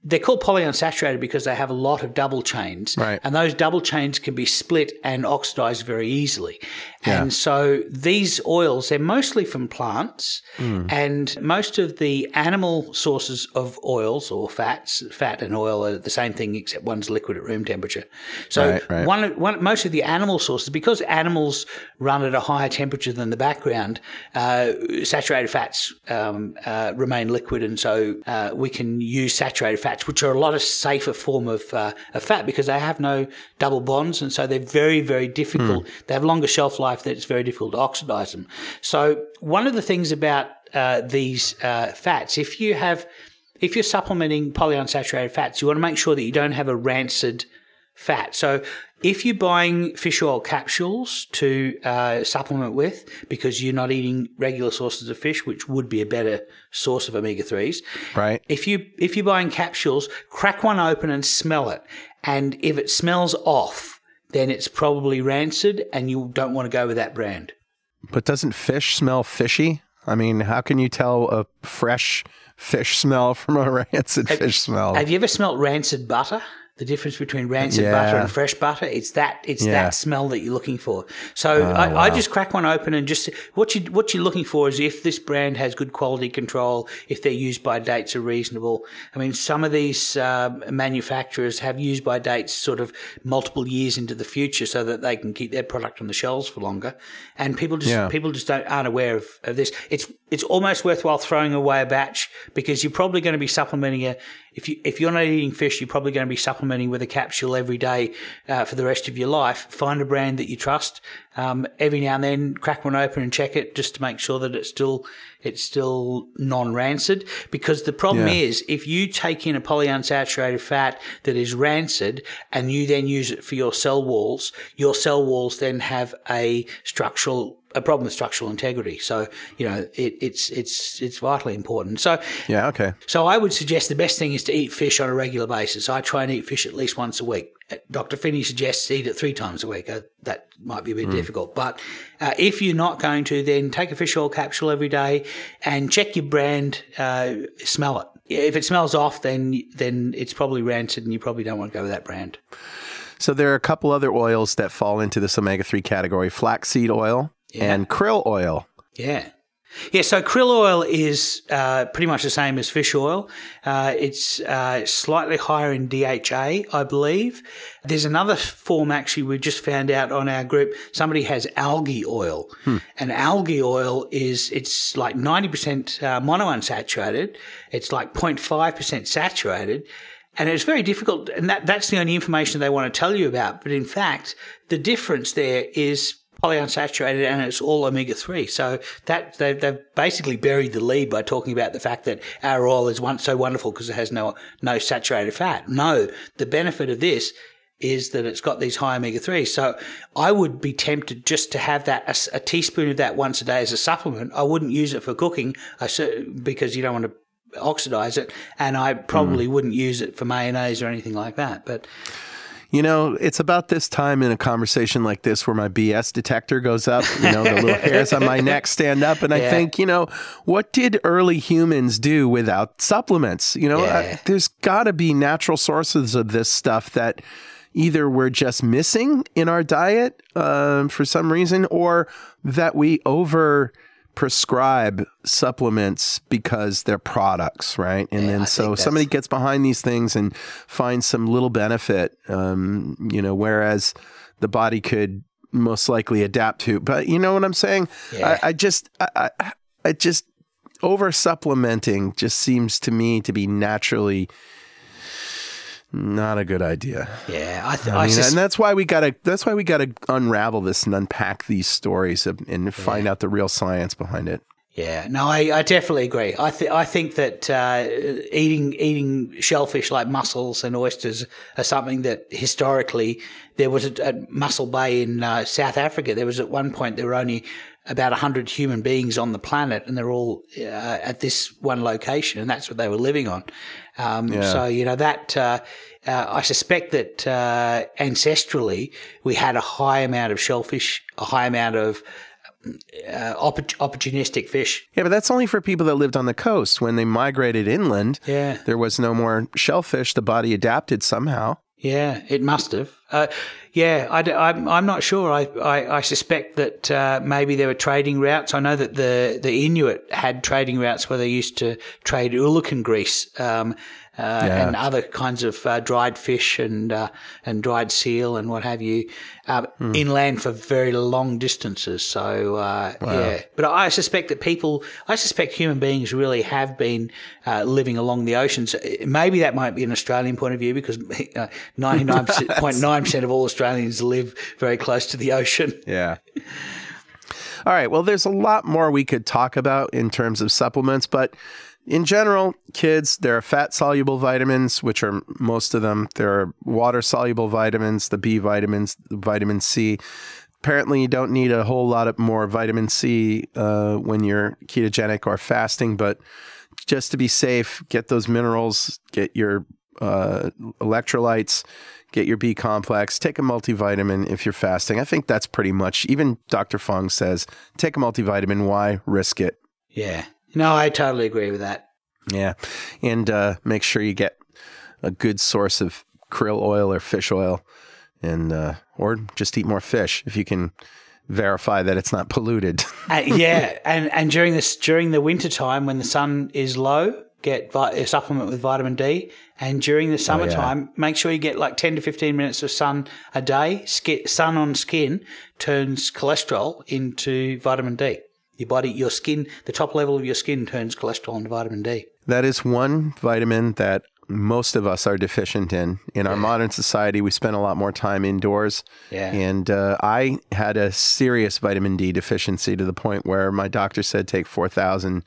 they're called polyunsaturated because they have a lot of double chains. Right. And those double chains can be split and oxidized very easily. And so these oils, they're mostly from plants and most of the animal sources of oils or fats, fat and oil are the same thing except one's liquid at room temperature. So Right, right. one, one, most of the animal sources, because animals run at a higher temperature than the background, uh, saturated fats um, uh, remain liquid, and so uh, we can use saturated fats, which are a lot of safer form of, uh, of fat because they have no double bonds, and so they're very, very difficult. They have longer shelf life that it's very difficult to oxidize them. So one of the things about uh, these uh, fats, if you have if you're supplementing polyunsaturated fats, you want to make sure that you don't have a rancid fat. So if you're buying fish oil capsules to uh, supplement with because you're not eating regular sources of fish, which would be a better source of omega threes, Right. if you if you're buying capsules, crack one open and smell it, and if it smells off, then it's probably rancid, and you don't want to go with that brand. But doesn't fish smell fishy? I mean, how can you tell a fresh fish smell from a rancid fish smell? Have you ever smelt rancid butter? The difference between rancid Yeah. butter and fresh butter, it's that it's Yeah. Oh, that smell that you're looking for. So I, I just crack one open and just what you what you're looking for is if this brand has good quality control, if their use by dates are reasonable. I mean, some of these um, manufacturers have use by dates sort of multiple years into the future so that they can keep their product on the shelves for longer, and people just Yeah. people just don't aren't aware of, of this. It's it's almost worthwhile throwing away a batch because you're probably going to be supplementing a if you if you're not eating fish, you're probably going to be supplementing with a capsule every day uh, for the rest of your life. Find a brand that you trust. Um, every now and then, crack one open and check it just to make sure that it's still it's still non-rancid. Because the problem Yeah. is, if you take in a polyunsaturated fat that is rancid and you then use it for your cell walls, your cell walls then have a structural a problem with structural integrity. So you know it, it's it's it's vitally important. So yeah. Okay. so I would suggest the best thing is to eat fish on a regular basis. I try and eat fish at least once a week. Uh, Dr. Phinney suggests eat it three times a week. Uh, that might be a bit difficult. But uh, if you're not going to, then take a fish oil capsule every day and check your brand, uh, smell it. If it smells off, then then it's probably rancid and you probably don't want to go with that brand. So there are a couple other oils that fall into this omega three category: flaxseed oil and krill oil. Yeah. Yeah, so krill oil is uh, pretty much the same as fish oil. Uh, it's uh, slightly higher in DHA, I believe. There's another form actually we just found out on our group. Somebody has algae oil, and algae oil is it's like 90% uh, monounsaturated. It's like 0.5% saturated. And it's very difficult, and that, that's the only information they want to tell you about. But in fact, the difference there is polyunsaturated and it's all omega 3. So that they've, they've basically buried the lead by talking about the fact that our oil is one, so wonderful because it has no, no saturated fat. No, the benefit of this is that it's got these high omega 3s. So I would be tempted just to have that, a teaspoon of that once a day as a supplement. I wouldn't use it for cooking I, because you don't want to oxidize it. And I probably mm. wouldn't use it for mayonnaise or anything like that. But You know, it's about this time in a conversation like this where my BS detector goes up. You know, the little hairs on my neck stand up, and I think, you know, what did early humans do without supplements? You know, Yeah. uh, there's got to be natural sources of this stuff that either we're just missing in our diet um, for some reason, or that we over prescribe supplements because they're products, right? And Yeah, then think so somebody gets behind these things and finds some little benefit, um, you know, whereas the body could most likely adapt to. But you know what I'm saying? Yeah. I, I just, I, I, I just over supplementing just seems to me to be naturally not a good idea. Yeah, I, th- I I, mean, sus- and that's why we gotta. That's why we gotta unravel this and unpack these stories and, and find out the real science behind it. Yeah, no, I, I definitely agree. I th- I think that uh, eating eating shellfish like mussels and oysters are something that historically there was a, at Mossel Bay in uh, South Africa. There was at one point there were only about hundred human beings on the planet, and they're all uh, at this one location, and that's what they were living on. Um, So you know that. Uh, uh, I suspect that uh, ancestrally we had a high amount of shellfish, a high amount of uh, oppor- opportunistic fish. Yeah, but that's only for people that lived on the coast. When they migrated inland, Yeah. there was no more shellfish. The body adapted somehow. Yeah, it must have. Uh, yeah, I, am I'm not sure. I, I, I suspect that uh, maybe there were trading routes. I know that the, the Inuit had trading routes where they used to trade oolichan grease um, uh, and other kinds of uh, dried fish and uh, and dried seal and what have you uh, inland for very long distances. So uh, yeah, but I suspect that people, I suspect human beings really have been uh, living along the oceans. Maybe that might be an Australian point of view because ninety nine point nine percent of all Australians live very close to the ocean. Yeah. All right. Well, there's a lot more we could talk about in terms of supplements, but in general, kids, there are fat soluble vitamins, which are most of them. There are water soluble vitamins, the B vitamins, vitamin C. Apparently, you don't need a whole lot of more vitamin C uh, when you're ketogenic or fasting, but just to be safe, get those minerals, get your uh, electrolytes, get your B complex, take a multivitamin if you're fasting. I think that's pretty much, even Dr. Fung says, take a multivitamin. Why risk it? Yeah, no, I totally agree with that. Yeah. And uh, make sure you get a good source of krill oil or fish oil and uh, or just eat more fish if you can verify that it's not polluted. Uh, yeah, and and during this during the winter time when the sun is low, get a supplement with vitamin D. And during the oh, summertime, make sure you get like ten to fifteen minutes of sun a day. Sun on skin turns cholesterol into vitamin D. Your body, your skin, the top level of your skin turns cholesterol into vitamin D. That is one vitamin that most of us are deficient in. In our modern society, we spend a lot more time indoors. Yeah. And uh, I had a serious vitamin D deficiency to the point where my doctor said take 4,000.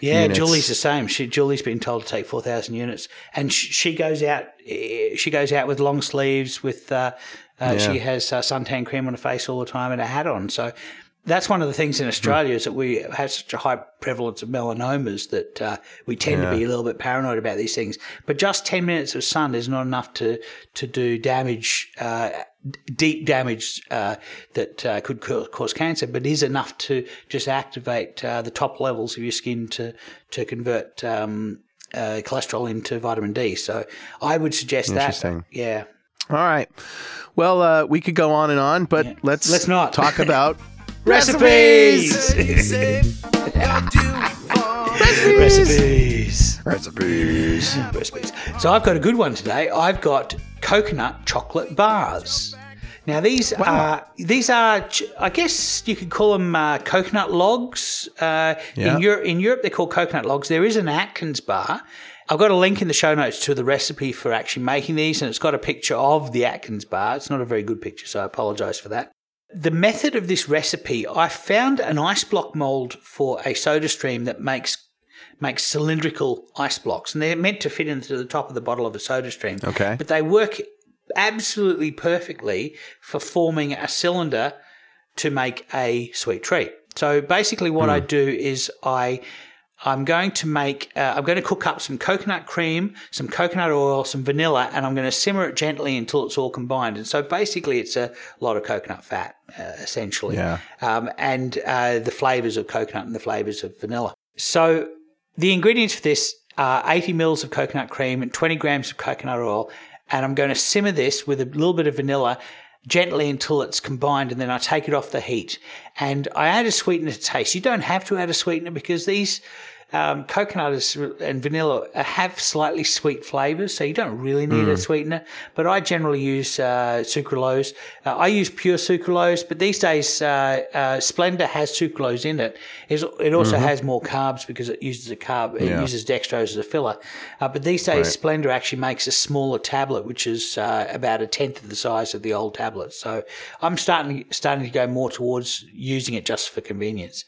Yeah, units. Julie's the same. She Julie's been told to take four thousand units, and sh- she goes out. eh, She goes out with long sleeves. With uh, uh, she has uh, suntan cream on her face all the time and a hat on. So that's one of the things in Australia is that we have such a high prevalence of melanomas that uh, we tend to be a little bit paranoid about these things. But just ten minutes of sun is not enough to to do damage. Uh, Deep damage uh, that uh, could cause cancer, but is enough to just activate uh, the top levels of your skin to to convert um, uh, cholesterol into vitamin D. So I would suggest that. Interesting. Yeah. All right. Well, uh, we could go on and on, but let's Let's not. talk about Recipes. Recipes. recipes. recipes. So I've got a good one today. I've got coconut chocolate bars. Now these are these are I guess you could call them uh, coconut logs. Uh, Yeah. In Europe, in Europe they're called coconut logs. There is an Atkins bar. I've got a link in the show notes to the recipe for actually making these, and it's got a picture of the Atkins bar. It's not a very good picture, so I apologise for that. The method of this recipe, I found an ice block mold for a soda stream that makes makes cylindrical ice blocks, and they're meant to fit into the top of the bottle of a soda stream. Okay. But they work absolutely perfectly for forming a cylinder to make a sweet treat. So basically, what I hmm. do is I I'm going to make, uh, I'm going to cook up some coconut cream, some coconut oil, some vanilla, and I'm going to simmer it gently until it's all combined. And so basically, it's a lot of coconut fat, uh, essentially, Yeah. um, and uh, the flavors of coconut and the flavors of vanilla. So the ingredients for this are 80 mils of coconut cream and 20 grams of coconut oil. And I'm going to simmer this with a little bit of vanilla gently until it's combined and then I take it off the heat. And I add a sweetener to taste. You don't have to add a sweetener because these um, coconut is- and vanilla have slightly sweet flavors, so you don't really need a sweetener. But I generally use uh, sucralose. Uh, I use pure sucralose, but these days uh, uh, Splenda has sucralose in it. It's- It also has more carbs because it uses a carb. It Yeah. uses dextrose as a filler. Uh, but these days, Splenda actually makes a smaller tablet, which is uh, about a tenth of the size of the old tablet. So I'm starting starting to go more towards using it just for convenience.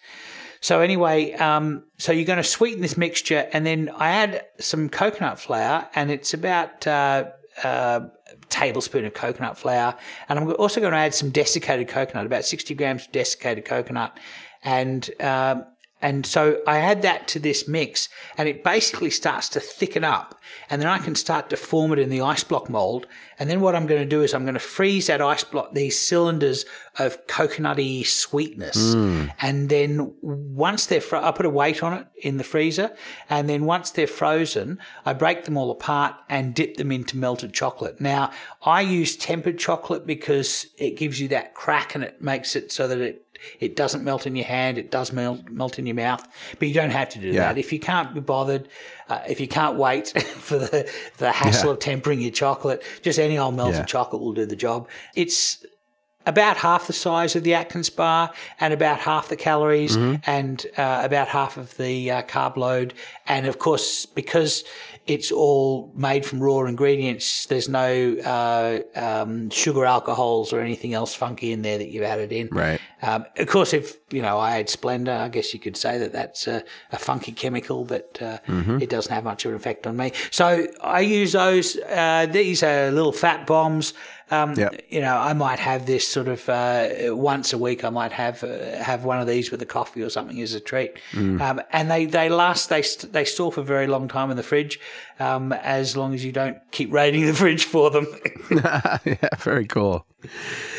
So anyway, um, so you're going to sweeten this mixture, and then I add some coconut flour, and it's about uh, uh, tablespoon of coconut flour, and I'm also going to add some desiccated coconut, about 60 grams of desiccated coconut, and um, and so I add that to this mix, and it basically starts to thicken up. And then I can start to form it in the ice block mold. And then what I'm going to do is I'm going to freeze that ice block, these cylinders of coconutty sweetness. Hmm. And then once they're, fro- I put a weight on it in the freezer. And then once they're frozen, I break them all apart and dip them into melted chocolate. Now, I use tempered chocolate because it gives you that crack and it makes it so that it it doesn't melt in your hand. It does melt melt in your mouth, but you don't have to do Yeah. that. If you can't be bothered, uh, if you can't wait for the the hassle Yeah. of tempering your chocolate, just any old melted Yeah. chocolate will do the job. It's about half the size of the Atkins bar and about half the calories Mm-hmm. and uh, about half of the uh, carb load. And of course, because it's all made from raw ingredients, there's no uh, um, sugar alcohols or anything else funky in there that you've added in. Right. Um, of course, if you know I had Splenda, I guess you could say that that's a, a funky chemical, but uh, Mm-hmm. it doesn't have much of an effect on me. So I use those. Uh, these are little fat bombs. Um. You know, I might have this sort of uh, once a week. I might have uh, have one of these with a coffee or something as a treat. Mm. Um, and they they last. They st- they store for a very long time in the fridge, um, as long as you don't keep raiding the fridge for them. yeah, very cool.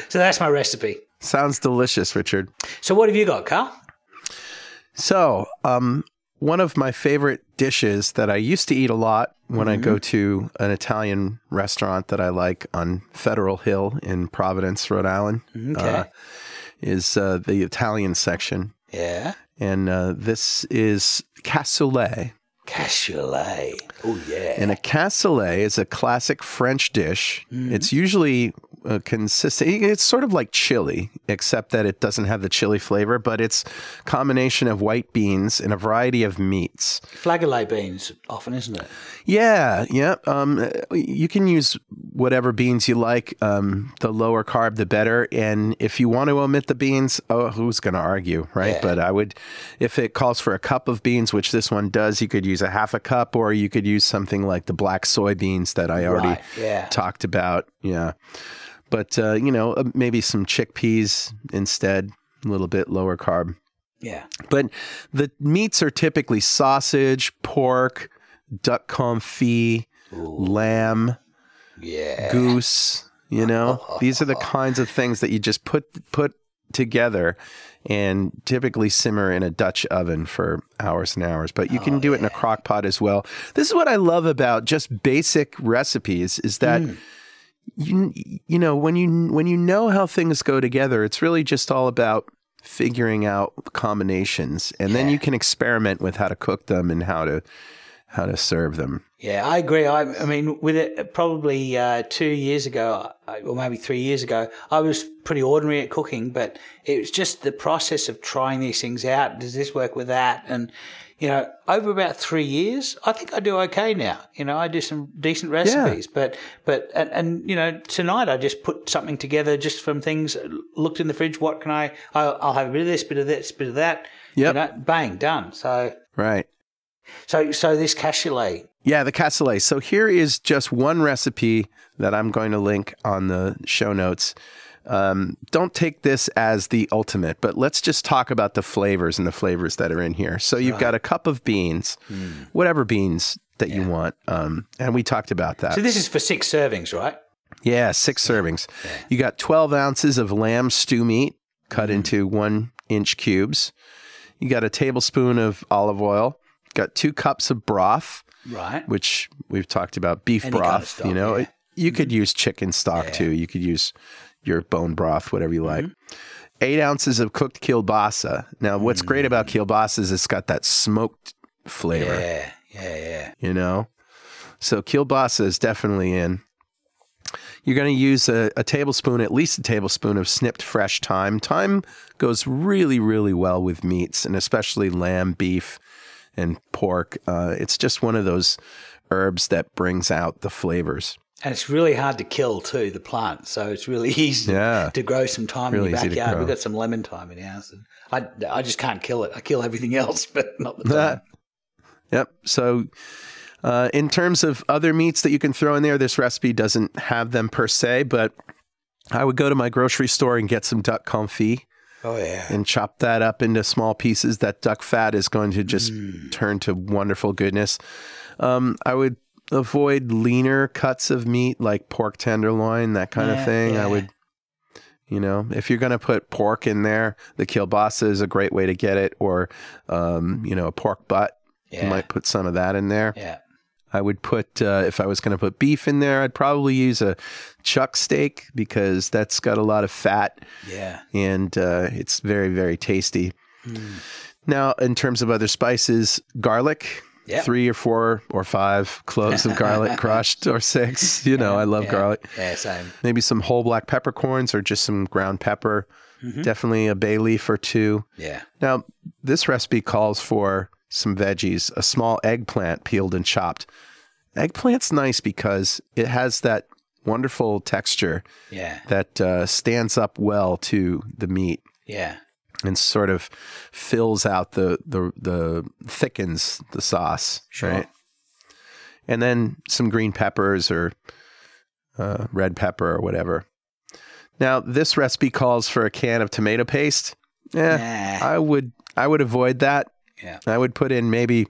so that's my recipe. Sounds delicious, Richard. So what have you got, Carl? So, um, one of my favorite dishes that I used to eat a lot when I go to an Italian restaurant that I like on Federal Hill in Providence, Rhode Island, Okay. uh, is uh, the Italian section. yeah. And uh, this is cassoulet. Cassoulet. Oh yeah. And a cassoulet is a classic French dish. It's usually uh, consistent. It's sort of like chili, except that it doesn't have the chili flavor, but it's a combination of white beans and a variety of meats. Flageolet beans, often, isn't it? Yeah, yeah. Um, you can use whatever beans you like. Um, the lower carb, the better. And if you want to omit the beans, oh, who's going to argue, right? Yeah. But I would, if it calls for a cup of beans, which this one does, you could use a half a cup, or you could use something like the black soybeans that I already Right, yeah. talked about. Yeah. But, uh, you know, uh, maybe some chickpeas instead, a little bit lower carb. Yeah. But the meats are typically sausage, pork, duck confit, lamb, Yeah. goose. You know, these are the kinds of things that you just put put together and typically simmer in a Dutch oven for hours and hours. But you can do it in a crock pot as well. This is what I love about just basic recipes is that you you know when you when you know how things go together, it's really just all about figuring out combinations, and then you can experiment with how to cook them and how to how to serve them. Yeah, I agree. I, I mean, with it, probably uh, two years ago, or maybe three years ago, I was pretty ordinary at cooking, but it was just the process of trying these things out. Does this work with that? And, you know, over about three years, I think I do okay now. You know, I do some decent recipes, but, but, and, and, you know, tonight I just put something together just from things, looked in the fridge, what can I, I'll, I'll have a bit of this, bit of this, bit of that. Yep. You know, bang, done. So, Right. so, so this cassoulet, Yeah, the cassoulet. So here is just one recipe that I'm going to link on the show notes. Um, don't take this as the ultimate, but let's just talk about the flavors and the flavors that are in here. So you've got a cup of beans, whatever beans that you want, um, and we talked about that. So this is for six servings, right? Yeah, six servings. You got 12 ounces of lamb stew meat cut into one inch cubes. You got a tablespoon of olive oil. Got two cups of broth, Right. which we've talked about beef Any kind broth. of stock, you know, yeah. you could use chicken stock too. You could use your bone broth, whatever you like. Mm-hmm. Eight ounces of cooked kielbasa. Now, what's great Mm. about kielbasa is it's got that smoked flavor Yeah. Yeah. Yeah. you know? So kielbasa is definitely in. You're going to use a, a tablespoon, at least a tablespoon of snipped fresh thyme. Thyme goes really, really well with meats, and especially lamb, beef, and pork. Uh, it's just one of those herbs that brings out the flavors. And it's really hard to kill too, the plant. So it's really easy Yeah. to grow some thyme Really in your backyard. We've got some lemon thyme in ours. And I, I just can't kill it. I kill everything else, but not the thyme. Yep. So, uh, in terms of other meats that you can throw in there, this recipe doesn't have them per se, but I would go to my grocery store and get some duck confit. oh, yeah. and chop that up into small pieces. That duck fat is going to just turn to wonderful goodness. Um, I would avoid leaner cuts of meat like pork tenderloin, that kind Yeah, of thing. yeah. I would, you know, if you're going to put pork in there, the kielbasa is a great way to get it, or, um, you know, a pork butt. You might put some of that in there. Yeah. I would put, uh, if I was going to put beef in there, I'd probably use a chuck steak because that's got a lot of fat Yeah. and uh, it's very very tasty. Now, in terms of other spices, garlic, Yep. three or four or five cloves of garlic crushed, or six. You know, I love yeah. garlic. Yeah, same. Maybe some whole black peppercorns or just some ground pepper. Definitely a bay leaf or two. Yeah. Now, this recipe calls for some veggies, a small eggplant peeled and chopped. Eggplant's nice because it has that wonderful texture Yeah. that uh, stands up well to the meat Yeah. And sort of fills out the the the thickens the sauce, Sure. right? And then some green peppers or uh, red pepper or whatever. Now, this recipe calls for a can of tomato paste. Yeah, Nah. I would I would avoid that. Yeah. I would put in maybe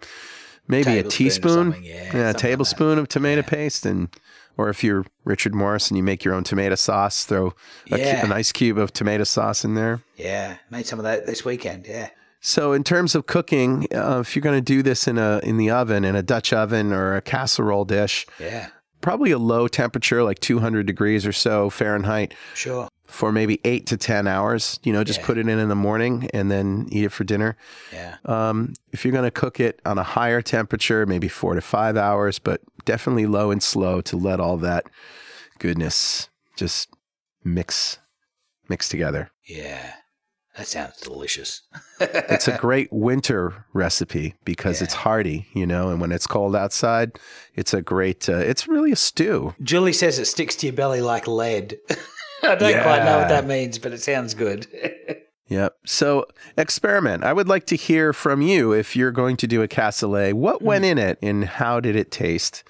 maybe a teaspoon, yeah, something a like tablespoon of tomato paste, and or if you're Richard Morris and you make your own tomato sauce, throw a, cu- Yeah. an ice cube of tomato sauce in there. Yeah. Made some of that this weekend. Yeah. So, in terms of cooking, uh, if you're going to do this in a in the oven, in a Dutch oven or a casserole dish, Yeah. probably a low temperature, like 200 degrees or so Fahrenheit, Sure. For maybe eight to 10 hours. You know, just Yeah. put it in in the morning and then eat it for dinner. Yeah. Um, if you're going to cook it on a higher temperature, maybe four to five hours, but definitely low and slow to let all that goodness just mix mix together. Yeah. That sounds delicious. It's a great winter recipe because it's hearty, you know, and when it's cold outside, it's a great. Uh, it's really a stew. Julie says it sticks to your belly like lead. I don't quite know what that means, but it sounds good. Yep. So experiment. I would like to hear from you if you're going to do a cassoulet. What went in it and how did it taste?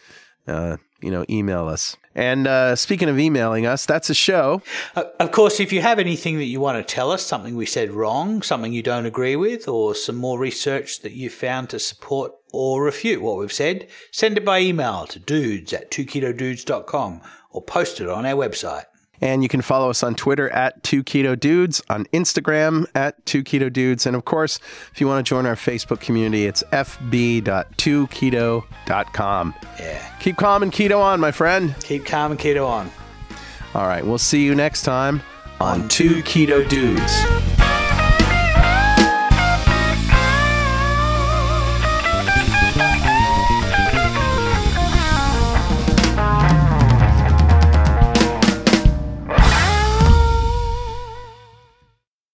Uh, you know, email us. And uh, speaking of emailing us, that's a show. Uh, of course, if you have anything that you want to tell us, something we said wrong, something you don't agree with, or some more research that you found to support or refute what we've said, send it by email to dudes at 2ketodudes.com or post it on our website. And you can follow us on Twitter at 2 Keto Dudes, on Instagram at 2 Keto Dudes. And of course, if you want to join our Facebook community, it's fb.2keto.com. Yeah. Keep calm and keto on, my friend. Keep calm and keto on. All right, we'll see you next time on 2 Keto Dudes.